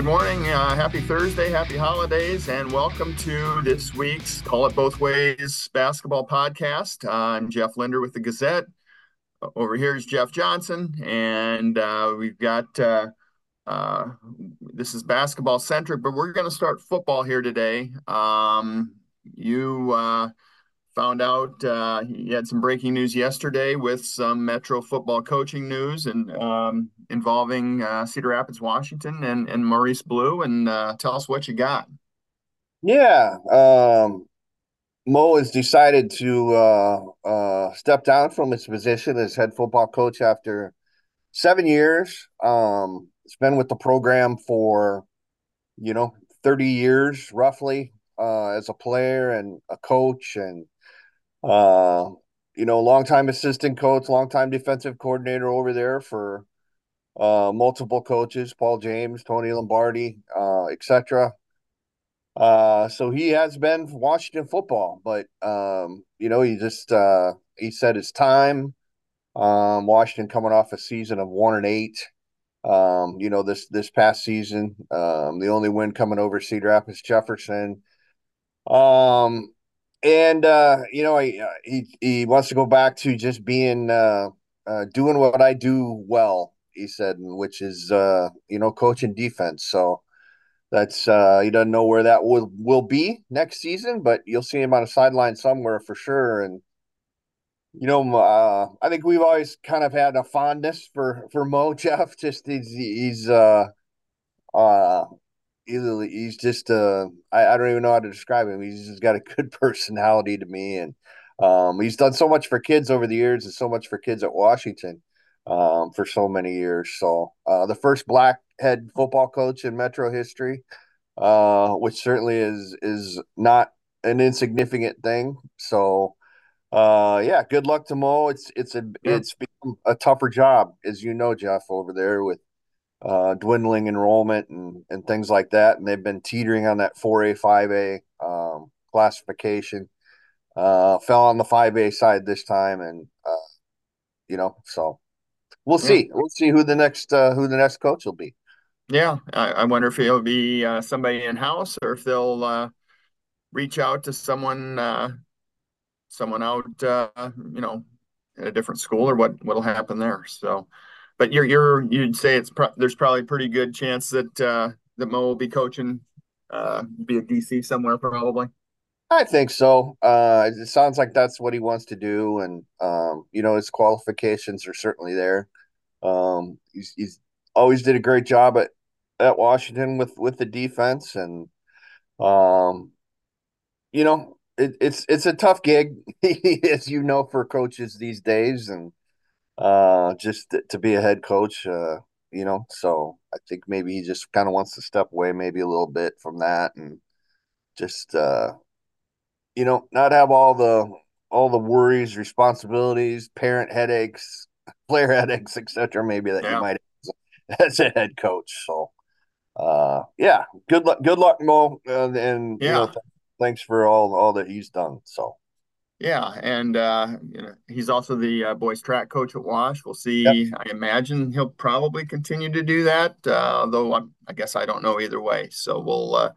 Good morning. Uh, happy Thursday. Happy holidays. And welcome to this week's Call It Both Ways basketball podcast. Uh, I'm Jeff Linder with the Gazette. Over here is Jeff Johnson. And uh, we've got uh, uh, this is basketball centric, but we're going to start football here today. Um, you uh, found out uh, you had some breaking news yesterday with some Metro football coaching news and um, involving uh, Cedar Rapids, Washington, and and Maurice Blue. And uh, tell us what you got. Yeah, um, Mo has decided to uh, uh, step down from his position as head football coach after seven years. Um, it's been with the program for you know 30 years roughly uh, as a player and a coach and uh, you know, longtime assistant coach, longtime defensive coordinator over there for uh, multiple coaches, Paul James, Tony Lombardi, uh, etc. Uh, so he has been Washington football, but um, you know, he just uh, he said it's time. Um, Washington coming off a season of one and eight. Um, you know, this this past season, um, the only win coming over Cedar Rapids Jefferson. Um, and uh, you know, he, uh, he he wants to go back to just being uh, uh, doing what I do well. He said, which is uh, you know, coaching defense. So that's uh, he doesn't know where that will will be next season, but you'll see him on a sideline somewhere for sure. And you know, uh, I think we've always kind of had a fondness for for Mo Jeff. Just he's he's uh, uh, he's just uh I, I don't even know how to describe him. He's just got a good personality to me and um he's done so much for kids over the years and so much for kids at Washington um for so many years. So uh the first black head football coach in Metro history, uh, which certainly is is not an insignificant thing. So uh yeah, good luck to Mo. It's it's a yeah. it's become a tougher job, as you know, Jeff, over there with uh, dwindling enrollment and, and things like that. And they've been teetering on that 4A, 5A um, classification. Uh, fell on the 5A side this time. And, uh, you know, so we'll see. Yeah. We'll see who the next uh, who the next coach will be. Yeah, I, I wonder if it'll be uh, somebody in house or if they'll uh, reach out to someone uh, someone out, uh, you know, at a different school or what what'll happen there. So, but you're you're you'd say it's pro- there's probably a pretty good chance that uh, that Mo will be coaching, uh, be a DC somewhere probably. I think so. Uh, it sounds like that's what he wants to do, and um, you know his qualifications are certainly there. Um, he's, he's always did a great job at at Washington with with the defense, and um, you know it, it's it's a tough gig, as you know, for coaches these days, and uh, just to be a head coach. Uh, you know, so I think maybe he just kind of wants to step away, maybe a little bit from that, and just uh, you know, not have all the all the worries, responsibilities, parent headaches, player headaches, etc. Maybe that yeah. you might have as a head coach. So, uh, yeah, good luck, good luck, Mo, and, and yeah. you know, th- thanks for all all that he's done. So. Yeah, and uh, you know, he's also the uh, boys track coach at Wash. We'll see. Yep. I imagine he'll probably continue to do that, uh, though I'm, i guess I don't know either way. So we'll uh,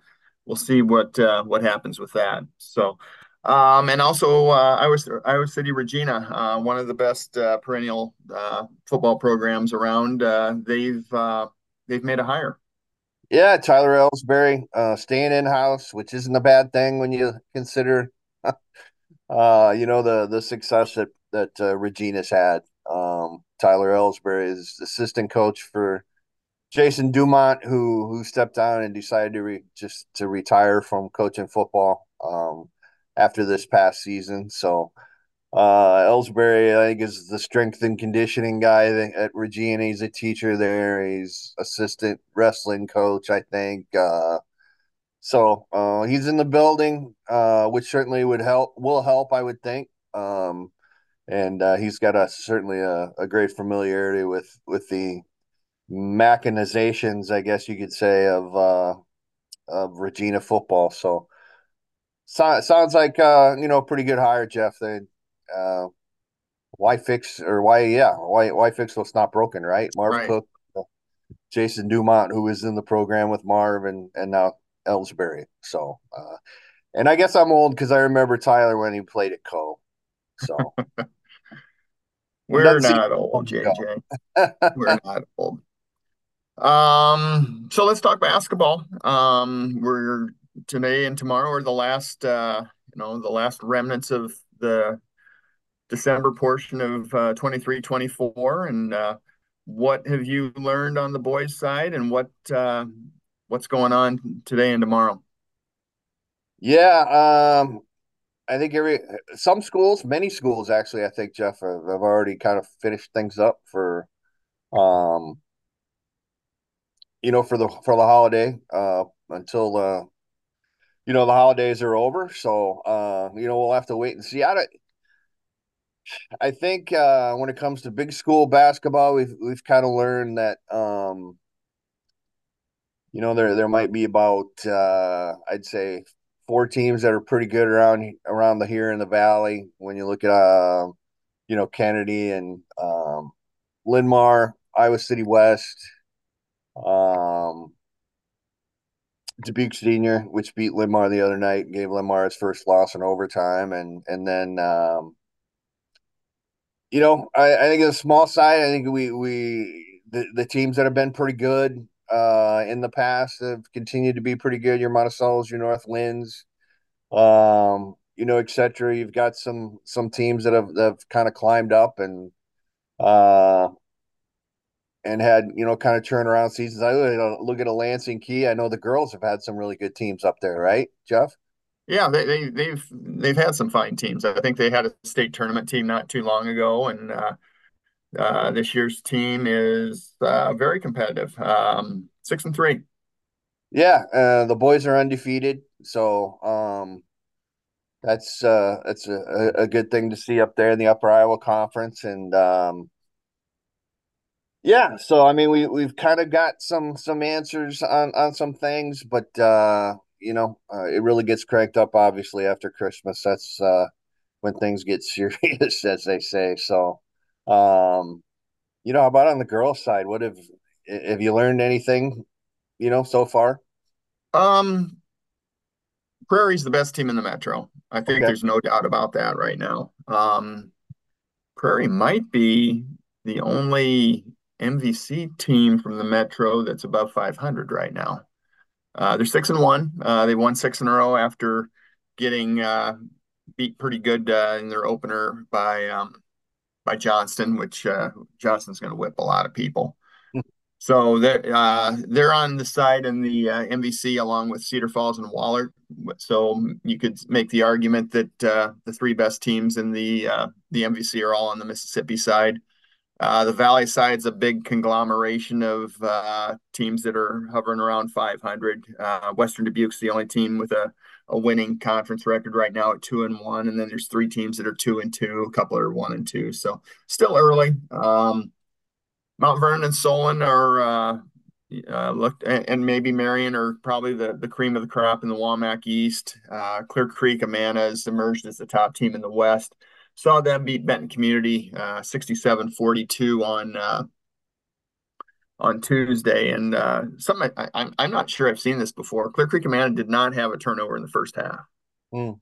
we'll see what uh, what happens with that. So, um, and also uh, Iowa Iowa City Regina, one of the best perennial football programs around. they've they've made a hire. Yeah, Tyler Ellsbury staying in house, which isn't a bad thing when you consider uh, you know the the success that that uh, Regina's had. Um, Tyler Ellsbury is assistant coach for Jason Dumont, who who stepped down and decided to re, just to retire from coaching football um, after this past season. So uh, Ellsbury, I think, is the strength and conditioning guy at Regina. He's a teacher there. He's assistant wrestling coach, I think. Uh, so uh, he's in the building, uh, which certainly would help. Will help, I would think. Um, and uh, he's got a certainly a, a, great familiarity with with the machinations, I guess you could say, of uh, of Regina football. So, so sounds like uh, you know pretty good hire, Jeff. They uh, why fix or why yeah why why fix what's not broken, right? Marv right. Cook Jason Dumont, who was in the program with Marv and and now Ellsbury. So, uh, and I guess I'm old because I remember Tyler when he played at Co. So we're not old, JJ. we're not old. Um, so let's talk basketball. Um, we're today and tomorrow are the last, uh, you know, the last remnants of the December portion of uh, 23 24. And uh, what have you learned on the boys' side and what uh, what's going on today and tomorrow? Yeah, um, I think every some schools, many schools actually, I think Jeff have, have already kind of finished things up for, um, you know, for the for the holiday uh, until uh, you know the holidays are over. So uh, you know we'll have to wait and see. I I think uh, when it comes to big school basketball, we've we've kind of learned that um, you know there there might be about uh, I'd say four teams that are pretty good around around the here in the valley. When you look at uh, you know Kennedy and um, Linn-Mar, Iowa City West, um, Dubuque Senior, which beat Linn-Mar the other night, gave Linn-Mar his first loss in overtime, and and then um, you know, I, I think the small side, I think we we the, the teams that have been pretty good uh, in the past have continued to be pretty good. Your Monticello's, your Northlands, um, you know, etc. You've got some some teams that have that have kind of climbed up and uh and had you know kind of turnaround seasons. I look at a Lansing Kee. I know the girls have had some really good teams up there, right, Jeff? Yeah, they, they they've they've had some fine teams. I think they had a state tournament team not too long ago, and uh, uh, this year's team is uh, very competitive. Um, six and three. Yeah, uh, the boys are undefeated, so um, that's uh, that's a, a good thing to see up there in the Upper Iowa Conference, and um, yeah, so I mean, we we've kind of got some some answers on on some things, but uh, you know, uh, it really gets cranked up obviously after Christmas. That's uh, when things get serious, as they say. So, um, you know, how about on the girls' side? What have have you learned anything, you know, so far? Um, Prairie's the best team in the Metro. I think okay. there's no doubt about that right now. Um, Prairie might be the only MVC team from the Metro that's above 500 right now. Uh, they're six and one. Uh, they won six in a row after getting uh, beat pretty good uh, in their opener by um, by Johnston, which uh, Johnston's going to whip a lot of people. So they're uh, they're on the side in the MVC along with Cedar Falls and Waller. So you could make the argument that the three best teams in the the MVC are all on the Mississippi side. Uh, the Valley side's a big conglomeration of uh, teams that are hovering around 500. Uh, Western Dubuque's the only team with a, a winning conference record right now at two and one, and then there's three teams that are two and two. A couple are one and two, so still early. Um, Mount Vernon and Solon are uh, uh, looked, and, and, maybe Marion are probably the, the cream of the crop in the WAMAC East. Uh, Clear Creek Amana has emerged as the top team in the West saw them beat Benton Community uh, 67-42 on uh, on Tuesday, and uh, something I, am I'm, I'm not sure I've seen this before. Clear Creek Amana did not have a turnover in the first half. Mm.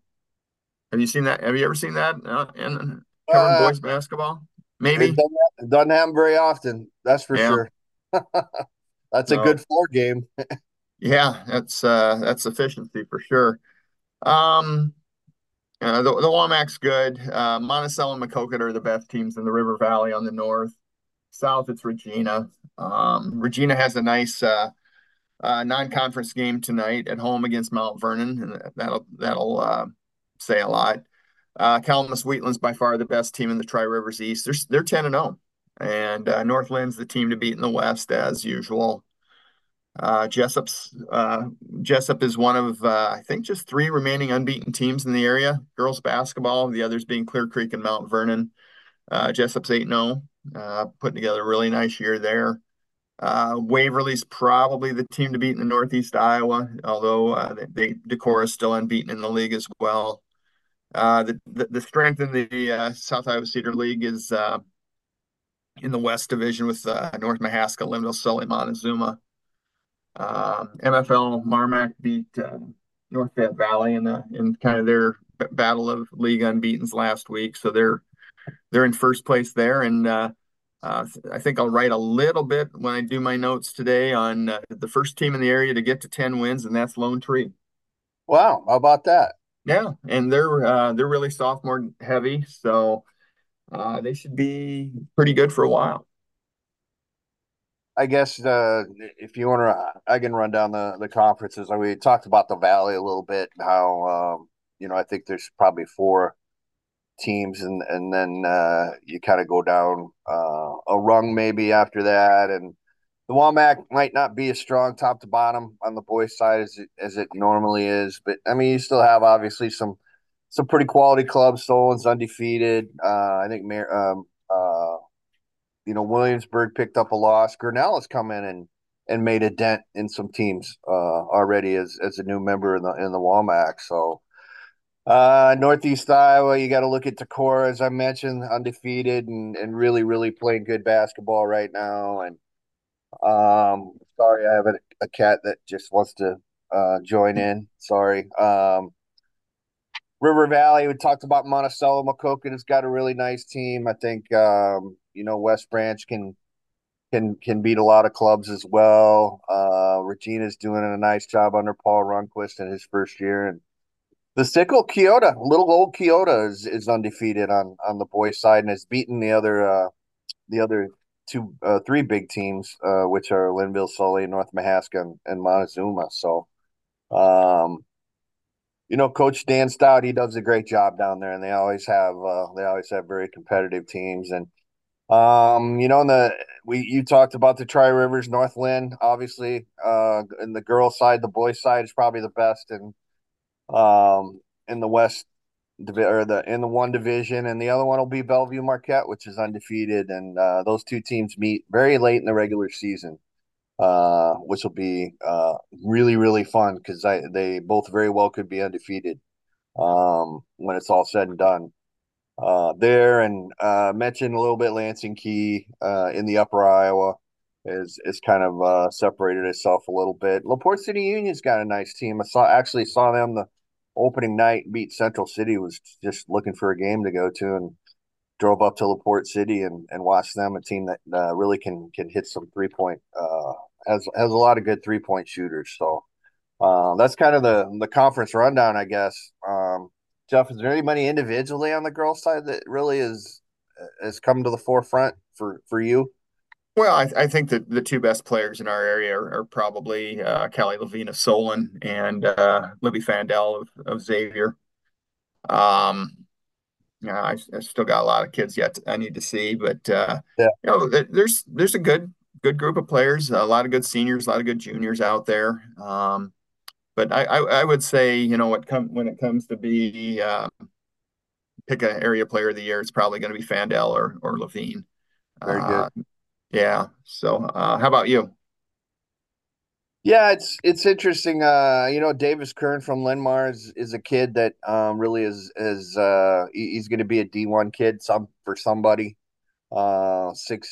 Have you seen that? Have you ever seen that uh, in covering uh, boys basketball? Maybe it doesn't, it doesn't, happen very often. That's for yeah. sure. that's a good floor game. yeah, that's uh, that's efficiency for sure. Um, uh, the, the WAMAC's good. Uh, Monticello and Maquoketa are the best teams in the River Valley on the north. South, it's Regina. Um, Regina has a nice uh, uh, non-conference game tonight at home against Mount Vernon, and that'll that'll uh, say a lot. Uh, Wheatland's by far the best team in the Tri Rivers East. They're they're ten and zero, oh. and uh, Northland's the team to beat in the West as usual. Uh, Jesup's uh, Jesup is one of uh, I think just three remaining unbeaten teams in the area. Girls basketball, the others being Clear Creek and Mount Vernon. Uh, Jesup's eight zero, oh, uh, putting together a really nice year there. Uh, Waverly's probably the team to beat in the Northeast Iowa, although they, Decorah is still unbeaten in the league as well. The, the, the strength in the South Iowa Cedar League is in the West Division with North Mahaska, Lynnville, Sully, Montezuma. Um, MFL Marmac beat uh, North Fayette Valley in the in kind of their battle of league unbeaten's last week, so they're they're in first place there. And uh, uh, I think I'll write a little bit when I do my notes today on uh, the first team in the area to get to ten wins, and that's Lone Tree. Wow, how about that? Yeah, and they're uh, they're really sophomore heavy, so uh, they should be pretty good for a while. I guess uh, if you want to, I can run down the the conferences. We talked about the Valley a little bit. How um, you know, I think there's probably four teams, and and then uh, you kind of go down uh, a rung maybe after that, and the Wamac might not be as strong top to bottom on the boys' side as it, as it normally is, but I mean, you still have obviously some some pretty quality clubs. Solon's undefeated. Uh, I think um, uh, you know, Williamsburg picked up a loss. Grinnell has come in and and made a dent in some teams uh, already as as a new member in the in the Wamac. So uh, Northeast Iowa, you got to look at Decorah, as I mentioned, undefeated and and really really playing good basketball right now. And um, sorry, I have a, a cat that just wants to uh, join in. Sorry. Um, River Valley, we talked about Monticello. Maquoketa has got a really nice team. I think um, you know West Branch can can can beat a lot of clubs as well. Uh, Regina's doing a nice job under Paul Runquist in his first year, and the Sickle Keota, little old Keota, is, is undefeated on on the boys' side and has beaten the other uh, the other two uh, three big teams, uh, which are Lynnville, Sully, North Mahaska, and, and Montezuma. So, um, you know, Coach Dan Stout, he does a great job down there, and they always have uh, they always have very competitive teams. And um, you know, in the we you talked about the Tri Rivers, North Linn, obviously, uh, in the girls' side, the boys' side is probably the best, and um, in the West or the in the one division, and the other one will be Bellevue Marquette, which is undefeated, and uh, those two teams meet very late in the regular season uh, which will be uh, really really fun because they both very well could be undefeated um, when it's all said and done. Uh, there and uh, mentioned a little bit Lansing Kee uh, in the Upper Iowa is is kind of uh, separated itself a little bit. Laporte City Union's got a nice team. I saw actually saw them the opening night beat Central City. Was just looking for a game to go to and drove up to Laporte City and, and watched them. A team that uh, really can can hit some three point uh, has has a lot of good three point shooters. So uh, that's kind of the the conference rundown, I guess. Um, Jeff, is there anybody individually on the girls' side that really is has come to the forefront for for you? Well, I, I think that the two best players in our area are, are probably uh, Callie Levine of Solon and uh, Libby Fandel of, of Xavier. Um, yeah, I, I, still got a lot of kids yet I need to see, but uh, yeah. you know, there's there's a good good group of players, a lot of good seniors, a lot of good juniors out there. Um, but I, I, I, would say, you know, what come when it comes to be uh, pick an area player of the year, it's probably going to be Fandel or or Levine. Very good. Uh, yeah. So, uh, how about you? Yeah, it's it's interesting. Uh, you know, Davis Kern from Linn-Mar is, is a kid that um, really is is uh, he's going to be a D one kid some for somebody. Uh, six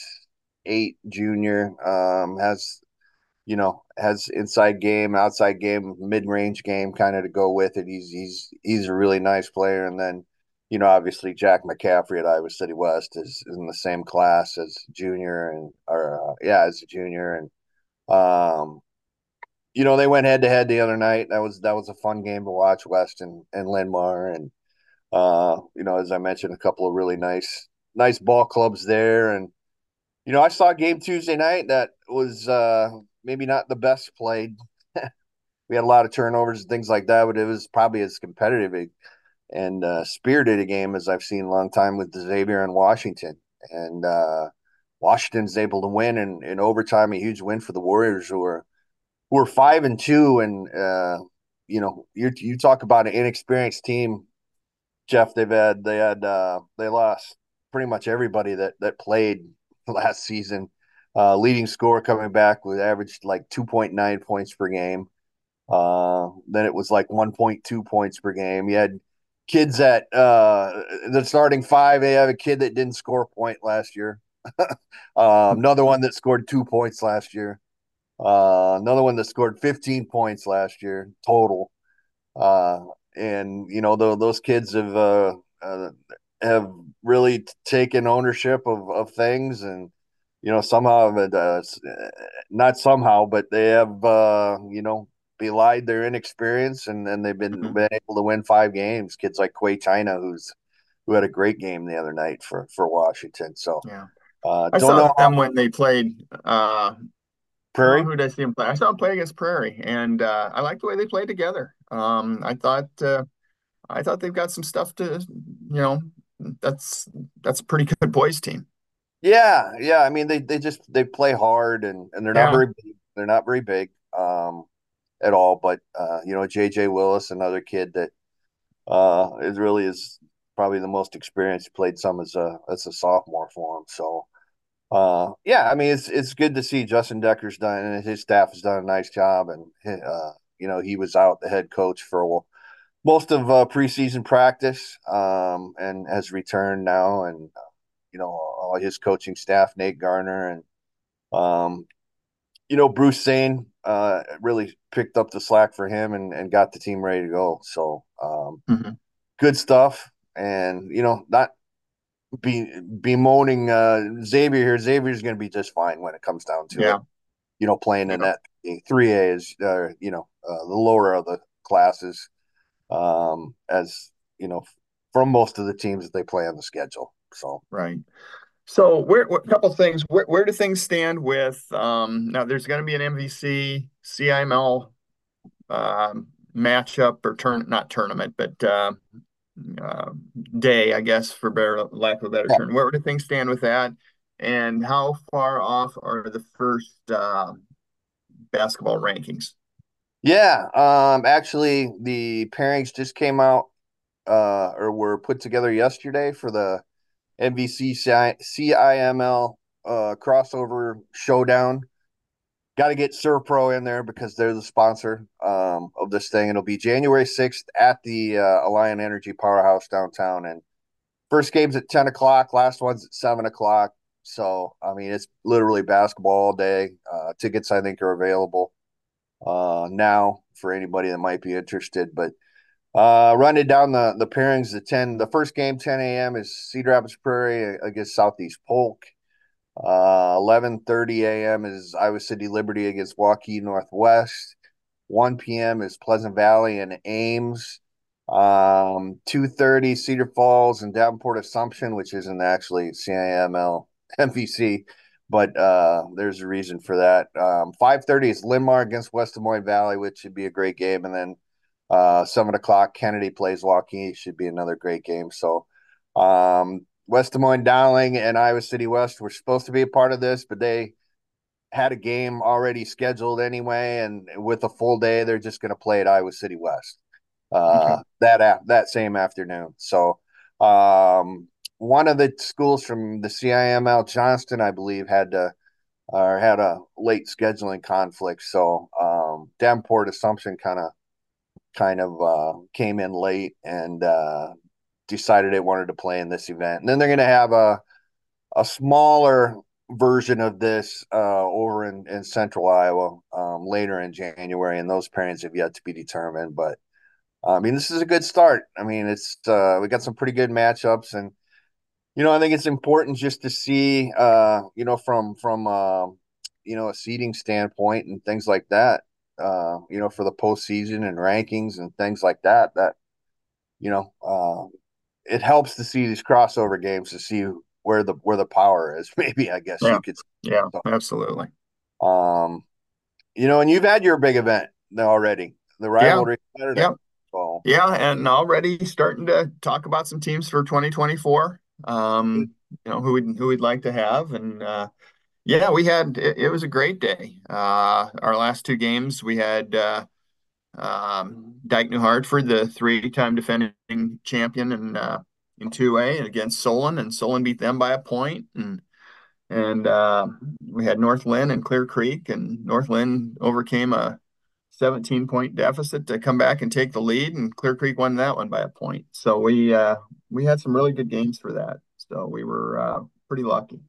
eight junior. Um, has you know has inside game, outside game, mid range game kind of to go with it. He's he's he's a really nice player. And then you know obviously Jack McCaffrey at Iowa City West is, in the same class as junior and or uh, yeah as a junior and um you know they went head to head the other night. That was that was a fun game to watch West and and Linn-Mar and uh you know as I mentioned a couple of really nice nice ball clubs there and you know, I saw a game Tuesday night that was uh, maybe not the best played. we had a lot of turnovers and things like that, but it was probably as competitive and uh, spirited a game as I've seen a long time with Xavier and Washington. And uh, Washington's able to win in, in overtime, a huge win for the Warriors, who are who are five and two. And uh, you know, you you talk about an inexperienced team, Jeff. They've had they had uh, they lost pretty much everybody that that played last season. Uh, leading scorer coming back with averaged like 2.9 points per game. Uh, then it was like 1.2 points per game. You had kids that uh, the starting five. They have a kid that didn't score a point last year. uh, another one that scored two points last year. Uh, another one that scored 15 points last year total. Uh, and you know the, those kids have uh, uh, have really taken ownership of, of things and you know somehow uh, not somehow but they have uh, you know belied their inexperience and then they've been mm-hmm. been able to win five games kids like Quay China who's who had a great game the other night for for Washington so yeah uh, I saw them when they played uh, Prairie. Who did I see him play? I saw him play against Prairie, and uh, I like the way they played together. Um, I thought uh, I thought they've got some stuff to, you know, that's that's a pretty good boys team. Yeah, yeah. I mean, they they just they play hard, and and they're not very big. they're not very big um, at all. But uh, you know, JJ Willis, another kid that uh, is really is probably the most experienced. Played some as a as a sophomore for him, so uh, yeah, I mean, it's it's good to see Justin Decker's done and his staff has done a nice job, and uh, you know he was out the head coach for most of uh, preseason practice, um, and has returned now, and uh, you know all his coaching staff, Nate Garner, and um, you know Bruce Sane uh, really picked up the slack for him and, and got the team ready to go. So um, mm-hmm. good stuff, and you know not be bemoaning uh, Xavier here. Xavier's going to be just fine when it comes down to yeah. it. You know, playing in that three A is uh, you know uh, the lower of the classes, um, as you know, from most of the teams that they play on the schedule. So right. So where a couple things. Where where do things stand with um, now? There's going to be an MVC CIML um, matchup or turn not tournament, but uh, uh, day, I guess, for better lack of a better term. Where do things stand with that? And how far off are the first uh, basketball rankings? Yeah, um, actually, the pairings just came out uh, or were put together yesterday for the MVC CIML uh, crossover showdown got to get Servpro in there because they're the sponsor um, of this thing. It'll be January 6th at the uh, Alliant Energy Powerhouse downtown. And first game's at 10 o'clock, last one's at 7 o'clock. So, I mean, it's literally basketball all day. Uh, tickets, I think, are available uh, now for anybody that might be interested. But uh, running down the, the pairings, the 10, the first game, 10 a.m., is Cedar Rapids Prairie against Southeast Polk. Uh, 11:30 a.m. is Iowa City Liberty against Waukee Northwest. 1 p.m. is Pleasant Valley and Ames. Um, 2:30 Cedar Falls and Davenport Assumption, which isn't actually CIML MVC, but uh, there's a reason for that. Um, 5:30 is Linn-Mar against West Des Moines Valley, which should be a great game, and then uh, seven o'clock Kennedy plays Waukee, should be another great game. So um, West Des Moines Dowling and Iowa City West were supposed to be a part of this, but they had a game already scheduled anyway, and with a full day, they're just going to play at Iowa City West uh, okay. that that same afternoon. So, um, one of the schools from the CIML Johnston, I believe, had to or had a late scheduling conflict. So, um, Davenport Assumption kind of kind of uh, came in late and uh, decided they wanted to play in this event. And then they're going to have a a smaller version of this uh, over in, in central Iowa um, later in January, and those pairings have yet to be determined. But I mean, this is a good start. I mean, it's uh, we got some pretty good matchups, and you know, I think it's important just to see, uh, you know, from from uh, you know a seating standpoint and things like that. Uh, you know, for the postseason and rankings and things like that. That you know, uh, it helps to see these crossover games to see where the where the power is. Maybe I guess yeah. you could. Yeah, so, absolutely. Um, you know, and you've had your big event already, the rivalry yeah. Saturday. Yeah. So. Yeah, and already starting to talk about some teams for 2024. Um, you know who we'd who we'd like to have, and uh, yeah, we had it, was a great day. Uh, our last two games, we had uh, um, Dike New Hartford, the three-time defending champion in uh, in 2A against Solon, and Solon beat them by a point. And and uh, we had North Linn and Clear Creek, and North Linn overcame a 17 point deficit to come back and take the lead, and Clear Creek won that one by a point. So we uh, we had some really good games for that. So we were uh, pretty lucky.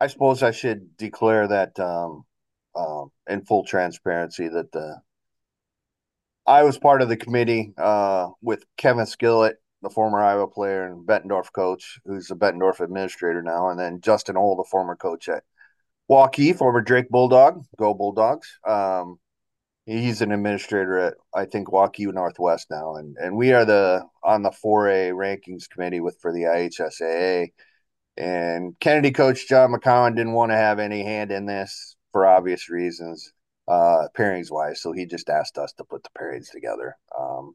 I suppose I should declare that um, um, in full transparency that the I was part of the committee uh, with Kevin Skillett, the former Iowa player and Bettendorf coach, who's a Bettendorf administrator now, and then Justin Ohl, the former coach at Waukee, former Drake Bulldog, go Bulldogs. Um, he's an administrator at I think Waukee Northwest now, and and we are the on the 4A rankings committee with for the IHSAA. And Kennedy coach John McCowan didn't want to have any hand in this for obvious reasons uh, pairings wise. So he just asked us to put the pairings together. Um,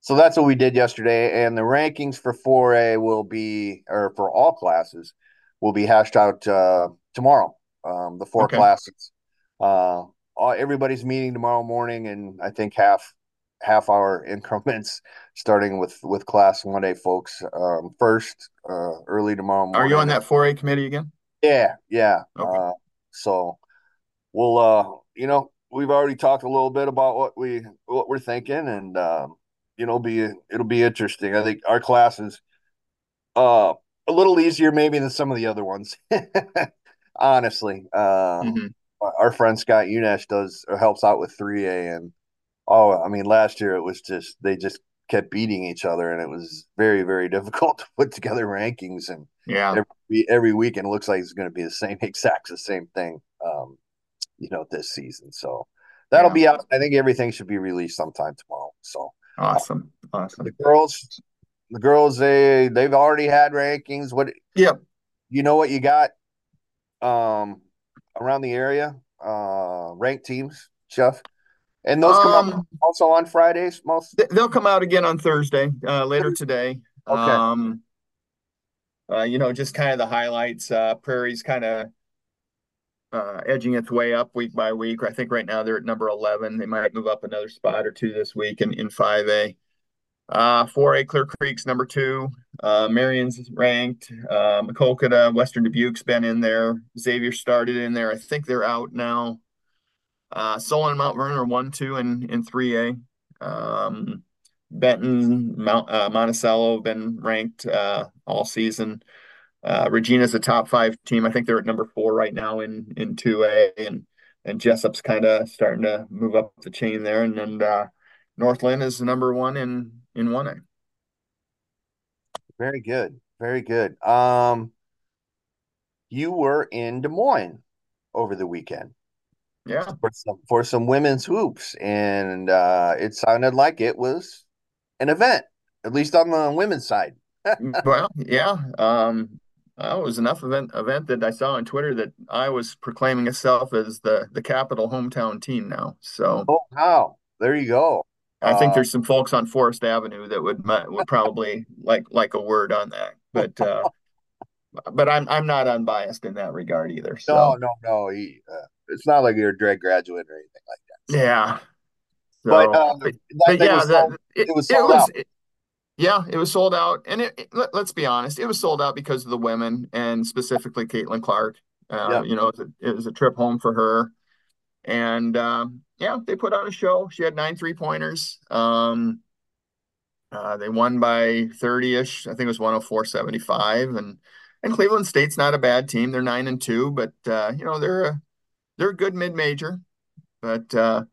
so that's what we did yesterday. And the rankings for 4A will be, or for all classes, will be hashed out uh, tomorrow. Um, the four okay. classes. Uh, all, everybody's meeting tomorrow morning, and I think half half hour increments starting with with class 1A folks um, first uh, early tomorrow morning. Are you on that 4A committee again? Yeah, yeah. Okay. Uh, so we'll uh you know, we've already talked a little bit about what we what we're thinking, and um, you know, be it'll be interesting. I think our class is uh a little easier maybe than some of the other ones. Honestly, uh, mm-hmm. our friend Scott Unesh does helps out with 3A, and oh, I mean, last year it was just they just kept beating each other, and it was very very difficult to put together rankings. And yeah, every, every weekend it looks like it's going to be the same exact the same thing. Um, you know, this season. So that'll yeah. be out. I think everything should be released sometime tomorrow. So awesome, awesome. The girls, the girls, they they've already had rankings. What? Yep. You know what you got? Um, around the area, uh, ranked teams, Jeff. And those come um, up also on Fridays. Most they'll come out again on Thursday, uh, later today. Okay. Um, uh, you know, just kind of the highlights. Uh, Prairie's kind of uh, edging its way up week by week. I think right now they're at number 11. They might move up another spot or two this week in, in 5A. Uh, 4A Clear Creek's number two. Uh, Marion's ranked. Uh, Maquoketa, Western Dubuque's been in there. Xavier started in there. I think they're out now. Uh, Solon and Mount Vernon are one, two and in 3A. Um, Benton, Mount, uh, Monticello have been ranked uh, all season. Uh, Regina's a top five team. I think they're at number four right now in in two A, and and Jesup's kind of starting to move up the chain there, and then uh, Northland is number one in in one A. Very good, very good. Um, you were in Des Moines over the weekend. Yeah, for some, for some women's hoops, and uh, it sounded like it was an event, at least on the women's side. well, yeah. Um, well, it was enough event event that I saw on Twitter that I was proclaiming itself as the the capital hometown team now. So oh wow, there you go. I uh, think there's some folks on Forest Avenue that would would probably like like a word on that, but uh, but I'm I'm not unbiased in that regard either. So. No, no, no. He, uh, it's not like you're a Drake graduate or anything like that. So. Yeah. So, but, um, but, but yeah, was sold, it, it, was sold it was, out. It, yeah, it was sold out, and it, let, us be honest, it was sold out because of the women and specifically Caitlin Clark. Uh, yeah. You know, it was, a, it was, a, trip home for her, and um, yeah, they put on a show. She had nine three pointers. Um, uh, they won by thirty ish. I think it was one hundred four seventy five, and and Cleveland State's not a bad team. They're nine and two, but uh, you know they're a they're a good mid major, but uh,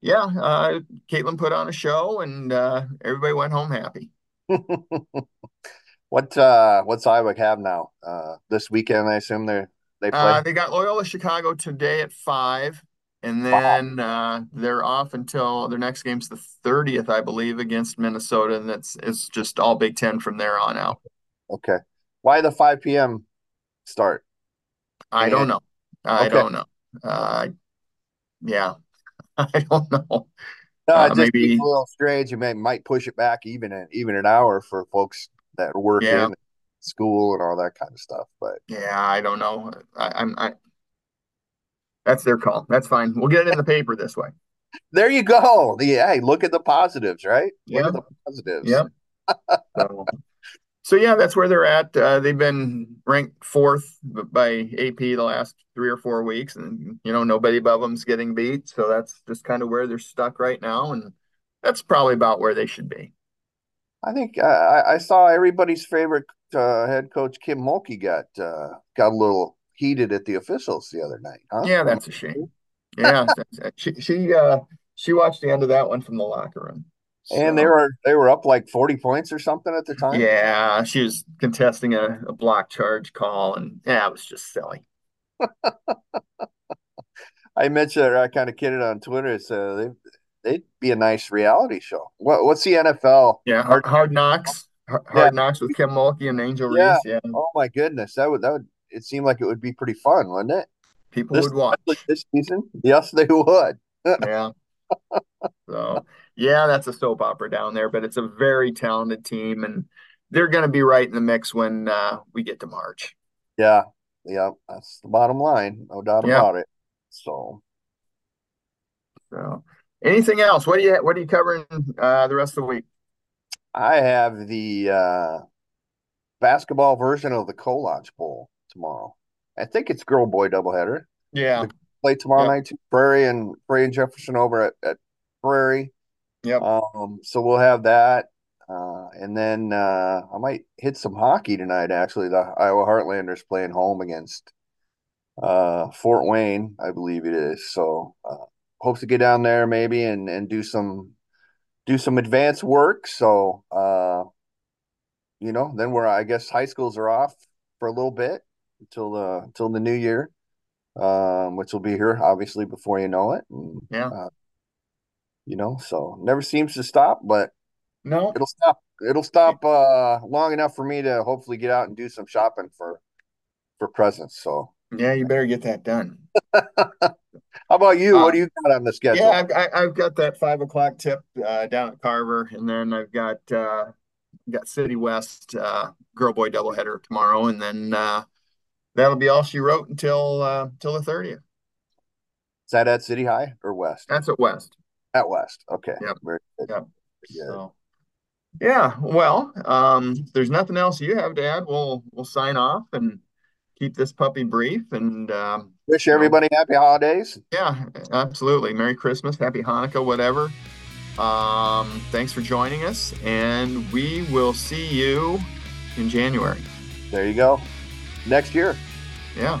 yeah, uh, Caitlin put on a show, and uh, everybody went home happy. what uh what's Iowa have now? Uh this weekend I assume they're they play. Uh, they got Loyola Chicago today at five. And then uh, they're off until their next game's the 30th, I believe, against Minnesota. And that's it's just all Big Ten from there on out. Okay. Why the 5 p.m. start? I don't know. I okay. don't know. Uh, yeah, I don't know. No, uh, maybe a little strange. You may might push it back even an even an hour for folks that work yeah. school and all that kind of stuff. But yeah, I don't know. I, I'm I. That's their call. That's fine. We'll get it in the paper this way. There you go. The hey, look at the positives, right? Yeah, the positives. Yep. so, so yeah, that's where they're at. Uh, they've been ranked fourth by AP the last three or four weeks, and you know nobody above them's getting beat. So that's just kind of where they're stuck right now, and that's probably about where they should be. I think uh, I saw everybody's favorite uh, head coach Kim Mulkey got uh, got a little heated at the officials the other night. Huh? Yeah, that's a shame. Yeah, she she uh, she watched the end of that one from the locker room. So, and they were they were up like forty points or something at the time. Yeah, she was contesting a, a block charge call, and yeah, it was just silly. I mentioned uh, I kind of kidded on Twitter, so they they'd be a nice reality show. What what's the NFL? Yeah, Hard, hard Knocks. Hard, yeah. knocks with Kim Mulkey and Angel yeah. Reese. Yeah. Oh my goodness, that would that would it seemed like it would be pretty fun, wouldn't it? People this, would watch this season. Yes, they would. yeah. So yeah, that's a soap opera down there, but it's a very talented team, and they're going to be right in the mix when uh, we get to March. Yeah, yeah, that's the bottom line, no doubt yeah. about it. So, so anything else? What do you what are you covering uh, the rest of the week? I have the uh, basketball version of the Colodge Bowl tomorrow. I think it's girl boy doubleheader. Yeah. play tomorrow night to Prairie and Prairie and Jefferson over at, at Prairie. Yep. Um, so we'll have that. Uh, and then uh, I might hit some hockey tonight. Actually, the Iowa Heartlanders playing home against uh, Fort Wayne, I believe it is. So uh, hopes to get down there maybe and and do some do some advanced work. So uh, you know, then we're I guess high schools are off for a little bit until the until the new year, um, which will be here obviously before you know it. And, yeah. Uh, you know, so never seems to stop, but no, it'll stop. It'll stop uh, long enough for me to hopefully get out and do some shopping for for presents. So yeah, you better get that done. How about you? Uh, what do you got on the schedule? Yeah, I've, I, have got that five o'clock tip uh, down at Carver, and then I've got uh, got City West uh, girl boy doubleheader tomorrow, and then uh, that'll be all she wrote until uh, till the thirtieth. Is that at City High or West? That's at West. At West. Okay. Yep. Very good. Yep. So, yeah. Well, um, there's nothing else you have to add. We'll we'll sign off and keep this puppy brief and um, wish everybody know, happy holidays. Yeah, absolutely. Merry Christmas, Happy Hanukkah, whatever. Um, thanks for joining us, and we will see you in January. There you go. Next year. Yeah.